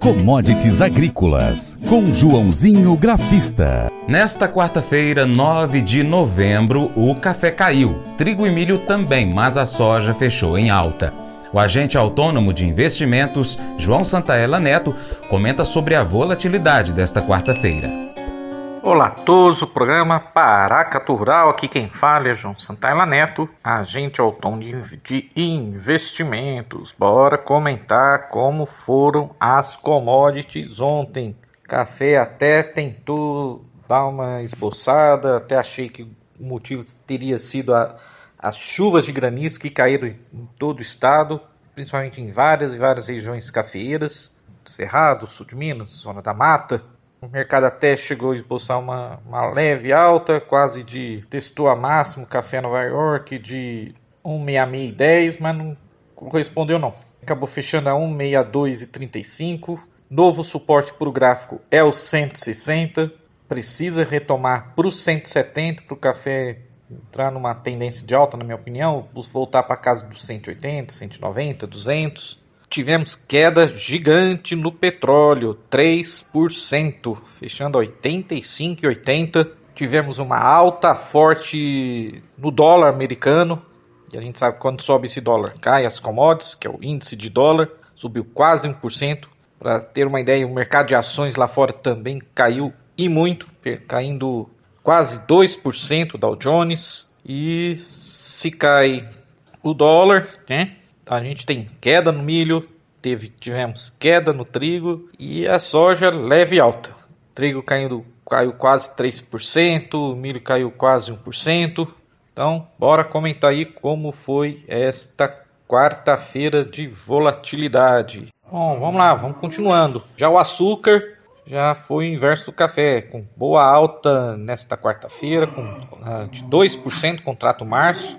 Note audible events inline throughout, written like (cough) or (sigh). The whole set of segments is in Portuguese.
Commodities Agrícolas, com Joãozinho Grafista. Nesta quarta-feira, 9 de novembro, o café caiu, trigo e milho também, mas a soja fechou em alta. O agente autônomo de investimentos, João Santaella Neto, comenta sobre a volatilidade desta quarta-feira. Olá a todos, o programa Paracatu Rural, aqui quem fala é João Santana Neto, agente autônomo de investimentos. Bora comentar como foram as commodities ontem. Café até tentou dar uma esboçada, até achei que o motivo teria sido a, as chuvas de granizo que caíram em todo o estado, principalmente em várias e várias regiões cafeeiras, Cerrado, Sul de Minas, Zona da Mata, o mercado até chegou a esboçar uma, uma leve alta, quase de testou a máximo café Nova York de 1,6610, mas não correspondeu não. Acabou fechando a 1,6235. Novo suporte para o gráfico é o 160. Precisa retomar para o 170 para o café entrar numa tendência de alta, na minha opinião, voltar para casa dos 180, 190, 200 tivemos queda gigante no petróleo, 3%, fechando a 85,80. Tivemos uma alta forte no dólar americano. E a gente sabe quando sobe esse dólar, cai as commodities, que é o índice de dólar, subiu quase 1%. Para ter uma ideia, o mercado de ações lá fora também caiu e muito, caindo quase 2% Dow Jones. E se cai o dólar, né? A gente tem queda no milho, teve, tivemos queda no trigo e a soja leve alta. trigo caindo, caiu quase 3%, o milho caiu quase 1%. Então, bora comentar aí como foi esta quarta-feira de volatilidade. Bom, vamos lá, vamos continuando. Já o açúcar já foi o inverso do café, com boa alta nesta quarta-feira, com uh, de 2% contrato março,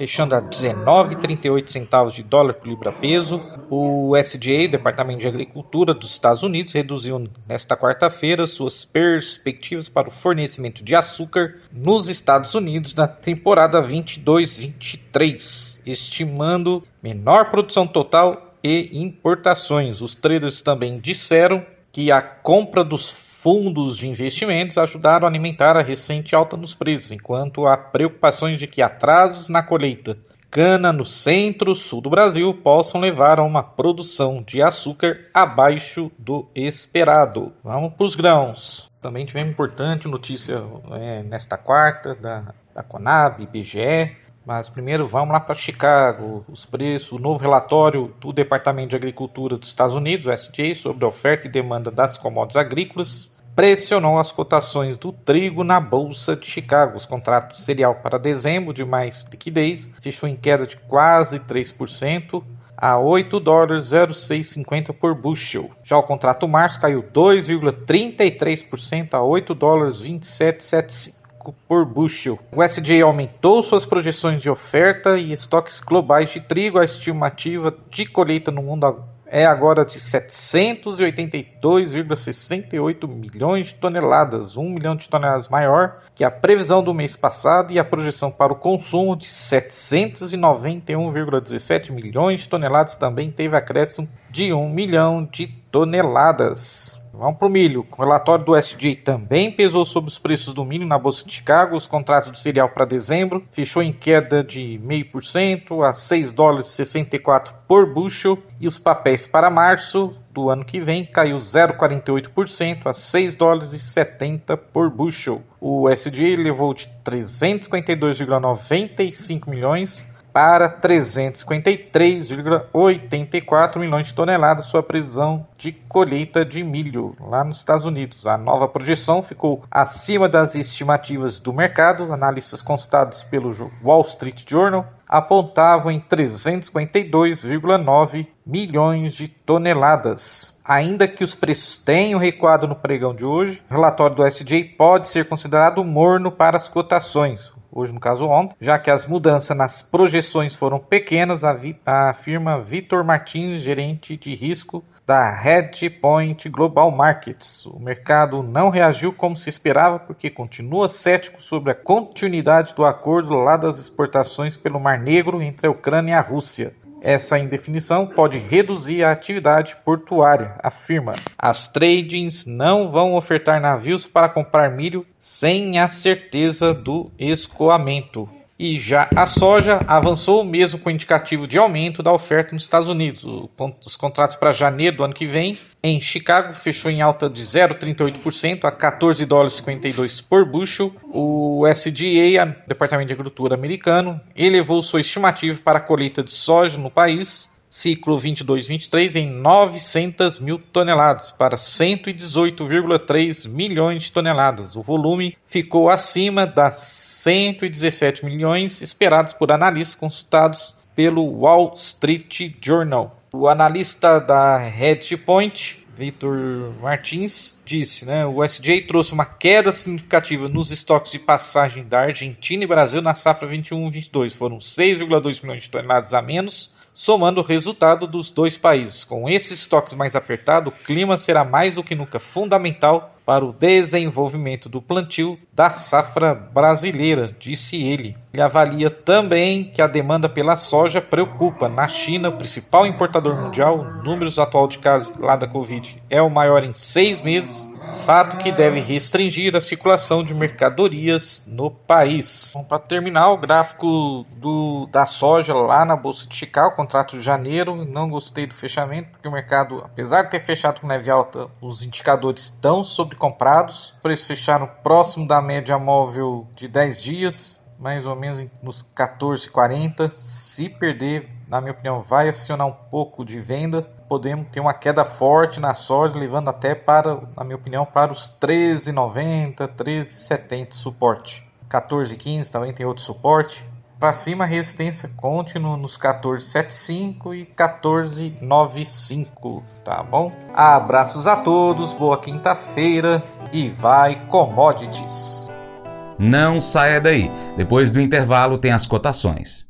fechando a 19,38 centavos de dólar por libra-peso. O USDA, Departamento de Agricultura dos Estados Unidos, reduziu nesta quarta-feira suas perspectivas para o fornecimento de açúcar nos Estados Unidos na temporada 22-23, estimando menor produção total e importações. Os traders também disseram que a compra dos fundos de investimentos ajudaram a alimentar a recente alta nos preços, enquanto há preocupações de que atrasos na colheita cana no centro-sul do Brasil possam levar a uma produção de açúcar abaixo do esperado. Vamos para os grãos. Também tivemos importante notícia é, nesta quarta da, da Conab, IBGE, mas primeiro vamos lá para Chicago, os preços, o novo relatório do Departamento de Agricultura dos Estados Unidos, o SDA, sobre a oferta e demanda das commodities agrícolas, pressionou as cotações do trigo na Bolsa de Chicago. Os contratos cereal para dezembro de mais liquidez fechou em queda de quase 3% a 8 dólares 0,650 por bushel. Já o contrato março caiu 2,33% a 8 dólares 2775 por bushel. O SJ aumentou suas projeções de oferta e estoques globais de trigo. A estimativa de colheita no mundo é agora de 782,68 milhões de toneladas, 1 milhão de toneladas maior que a previsão do mês passado e a projeção para o consumo de 791,17 milhões de toneladas também teve acréscimo de 1 milhão de toneladas. Vamos para o milho. O relatório do SJ também pesou sobre os preços do milho na Bolsa de Chicago. Os contratos do cereal para dezembro fechou em queda de 0,5% a 6 dólares 64 por bushel. E os papéis para março do ano que vem caiu 0,48% a 6 dólares e 70 por bushel. O SJ levou de 352,95 milhões para 353,84 milhões de toneladas sua previsão de colheita de milho lá nos Estados Unidos. A nova projeção ficou acima das estimativas do mercado. Analistas consultados pelo Wall Street Journal apontavam em 352,9 milhões de toneladas. Ainda que os preços tenham recuado no pregão de hoje, o relatório do SJ pode ser considerado morno para as cotações hoje no caso ontem, já que as mudanças nas projeções foram pequenas, a, a firma Vitor Martins, gerente de risco da Hedgepoint Global Markets. O mercado não reagiu como se esperava porque continua cético sobre a continuidade do acordo lá das exportações pelo Mar Negro entre a Ucrânia e a Rússia. Essa indefinição pode reduzir a atividade portuária, afirma. As tradings não vão ofertar navios para comprar milho sem a certeza do escoamento. E já a soja avançou mesmo com indicativo de aumento da oferta nos Estados Unidos. Os contratos para janeiro do ano que vem em Chicago fechou em alta de 0,38% a 14 dólares 52 por bushel. O SDA, Departamento de Agricultura americano, elevou sua estimativa para a colheita de soja no país ciclo 22-23 em 900 mil toneladas para 118,3 milhões de toneladas. O volume ficou acima das 117 milhões esperados por analistas consultados pelo Wall Street Journal. O analista da Hedgepoint, Victor Martins, disse, né, o SJ trouxe uma queda significativa nos estoques de passagem da Argentina e Brasil na safra 21-22. Foram 6,2 milhões de toneladas a menos somando o resultado dos dois países. Com esses estoques mais apertados, o clima será mais do que nunca fundamental para o desenvolvimento do plantio da safra brasileira, disse ele. Ele avalia também que a demanda pela soja preocupa. Na China, o principal importador mundial, números atual de casos lá da Covid é o maior em seis meses fato que deve restringir a circulação de mercadorias no país. Para terminar, o gráfico do, da soja lá na Bolsa de Chicago, contrato de janeiro, não gostei do fechamento, porque o mercado, apesar de ter fechado com neve alta, os indicadores estão sobrecomprados. Os preços fecharam próximo da média móvel de 10 dias, mais ou menos nos 14,40. Se perder, na minha opinião, vai acionar um pouco de venda. Podemos ter uma queda forte na soja, levando até para, na minha opinião, para os 13,90, 13,70 suporte. 14,15 também tem outro suporte. Para cima, a resistência continua nos 14,75 e 14,95, tá bom? Abraços a todos, boa quinta-feira e vai commodities. Não saia daí. Depois do intervalo tem as cotações.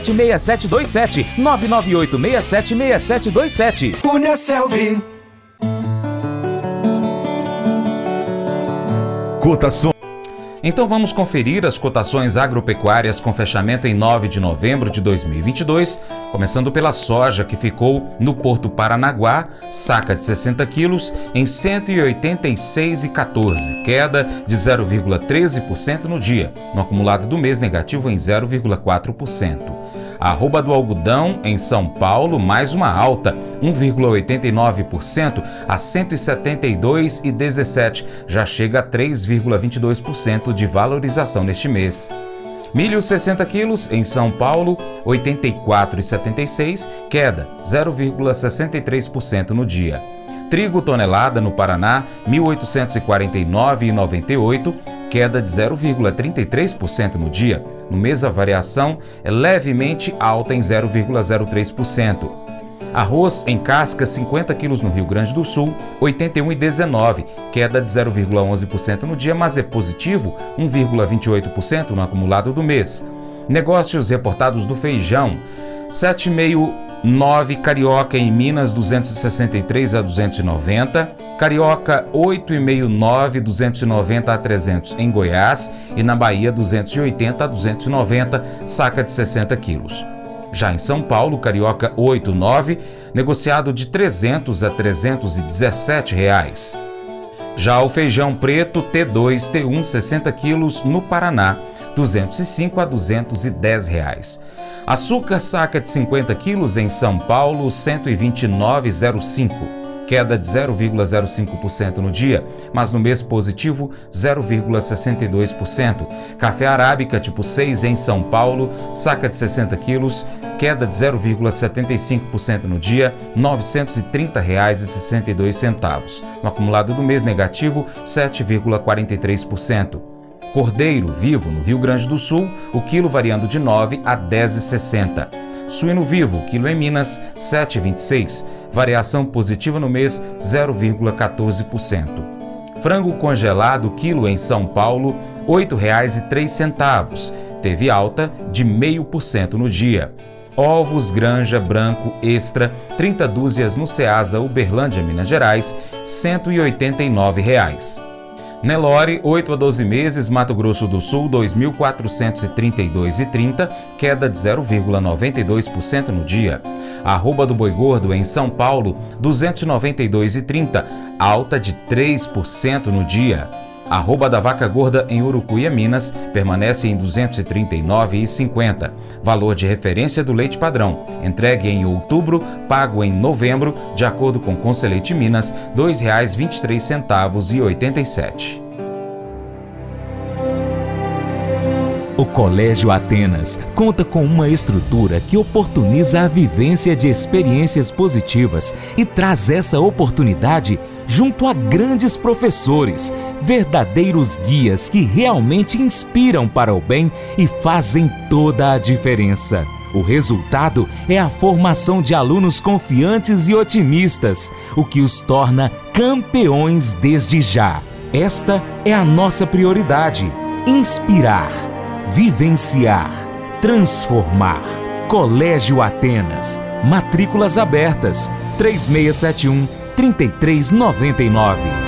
998676727 998676727. Cunha Selvi. Cotação. Então vamos conferir as cotações agropecuárias com fechamento em 9 de novembro de 2022, começando pela soja que ficou no Porto Paranaguá, saca de 60 quilos, em 186,14, queda de 0,13% no dia, no acumulado do mês negativo em 0,4%. Arroba do algodão em São Paulo, mais uma alta, 1,89% a 172,17, já chega a 3,22% de valorização neste mês. Milho 60 quilos em São Paulo, 84,76, queda 0,63% no dia. Trigo tonelada no Paraná, 1.849,98, queda de 0,33% no dia. No mês, a variação é levemente alta em 0,03%. Arroz em casca 50 quilos no Rio Grande do Sul, 81,19, queda de 0,11% no dia, mas é positivo 1,28% no acumulado do mês. Negócios reportados do feijão, 7,5 9 Carioca em Minas 263 a 290, Carioca 8,5 290 a 300 em Goiás e na Bahia 280 a 290, saca de 60 quilos. Já em São Paulo, Carioca 89, negociado de 300 a 317 reais. Já o feijão preto T2 T1 60 quilos no Paraná, 205 a 210 reais. Açúcar saca de 50 quilos em São Paulo, 129,05, queda de 0,05% no dia, mas no mês positivo 0,62%. Café arábica tipo 6 em São Paulo, saca de 60 quilos, queda de 0,75% no dia, R$ 930,62. No acumulado do mês negativo, 7,43%. Cordeiro vivo no Rio Grande do Sul, o quilo variando de 9 a 10,60. Suíno vivo, quilo em Minas, 7,26. Variação positiva no mês, 0,14%. Frango congelado, quilo em São Paulo, R$ 8,03. Teve alta de 0,5% no dia. Ovos Granja Branco Extra, 30 dúzias no Ceasa Uberlândia, Minas Gerais, 189 reais. Nelore, 8 a 12 meses, Mato Grosso do Sul, 2.432,30, queda de 0,92% no dia. Arroba do Boi Gordo, em São Paulo, 292,30, alta de 3% no dia. Arroba da vaca gorda em Urucuia, Minas, permanece em R$ 239,50. Valor de referência do leite padrão, entregue em outubro, pago em novembro, de acordo com Conselheite Minas, R$ 2,23,87. O Colégio Atenas conta com uma estrutura que oportuniza a vivência de experiências positivas e traz essa oportunidade junto a grandes professores, verdadeiros guias que realmente inspiram para o bem e fazem toda a diferença. O resultado é a formação de alunos confiantes e otimistas, o que os torna campeões desde já. Esta é a nossa prioridade: inspirar vivenciar, transformar. Colégio Atenas. Matrículas abertas. 3671 3399.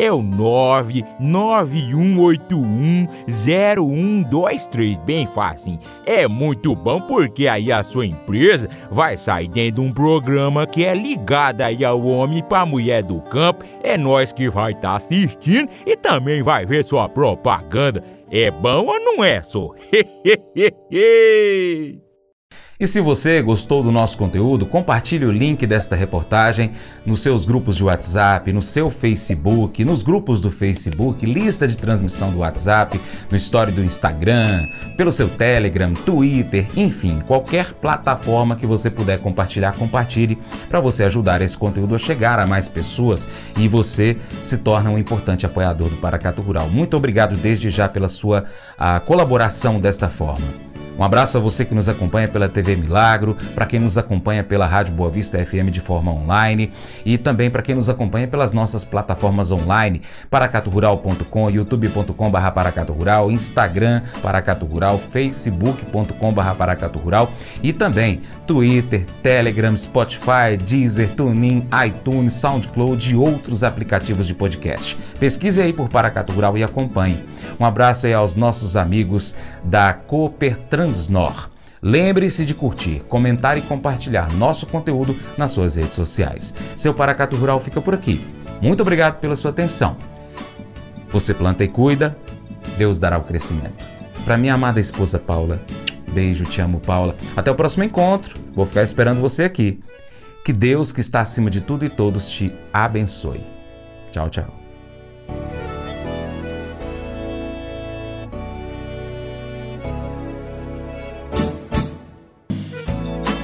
é o 99181 0123, bem fácil. É muito bom porque aí a sua empresa vai sair dentro de um programa que é ligado aí ao homem para mulher do campo. É nós que vai estar tá assistindo e também vai ver sua propaganda. É bom ou não é, só? (laughs) E se você gostou do nosso conteúdo, compartilhe o link desta reportagem nos seus grupos de WhatsApp, no seu Facebook, nos grupos do Facebook, lista de transmissão do WhatsApp, no story do Instagram, pelo seu Telegram, Twitter, enfim, qualquer plataforma que você puder compartilhar, compartilhe para você ajudar esse conteúdo a chegar a mais pessoas e você se torna um importante apoiador do Paracato Rural. Muito obrigado desde já pela sua colaboração desta forma. Um abraço a você que nos acompanha pela TV Milagro, para quem nos acompanha pela Rádio Boa Vista FM de forma online e também para quem nos acompanha pelas nossas plataformas online, paracaturural.com, youtube.com.br paracaturural, Instagram paracaturural, facebook.com.br paracaturural e também Twitter, Telegram, Spotify, Deezer, TuneIn, iTunes, SoundCloud e outros aplicativos de podcast. Pesquise aí por Paracatu Rural e acompanhe. Um abraço aí aos nossos amigos da Cooper Transnor. Lembre-se de curtir, comentar e compartilhar nosso conteúdo nas suas redes sociais. Seu Paracato Rural fica por aqui. Muito obrigado pela sua atenção. Você planta e cuida, Deus dará o crescimento. Para minha amada esposa Paula, beijo, te amo, Paula. Até o próximo encontro. Vou ficar esperando você aqui. Que Deus, que está acima de tudo e todos, te abençoe. Tchau, tchau.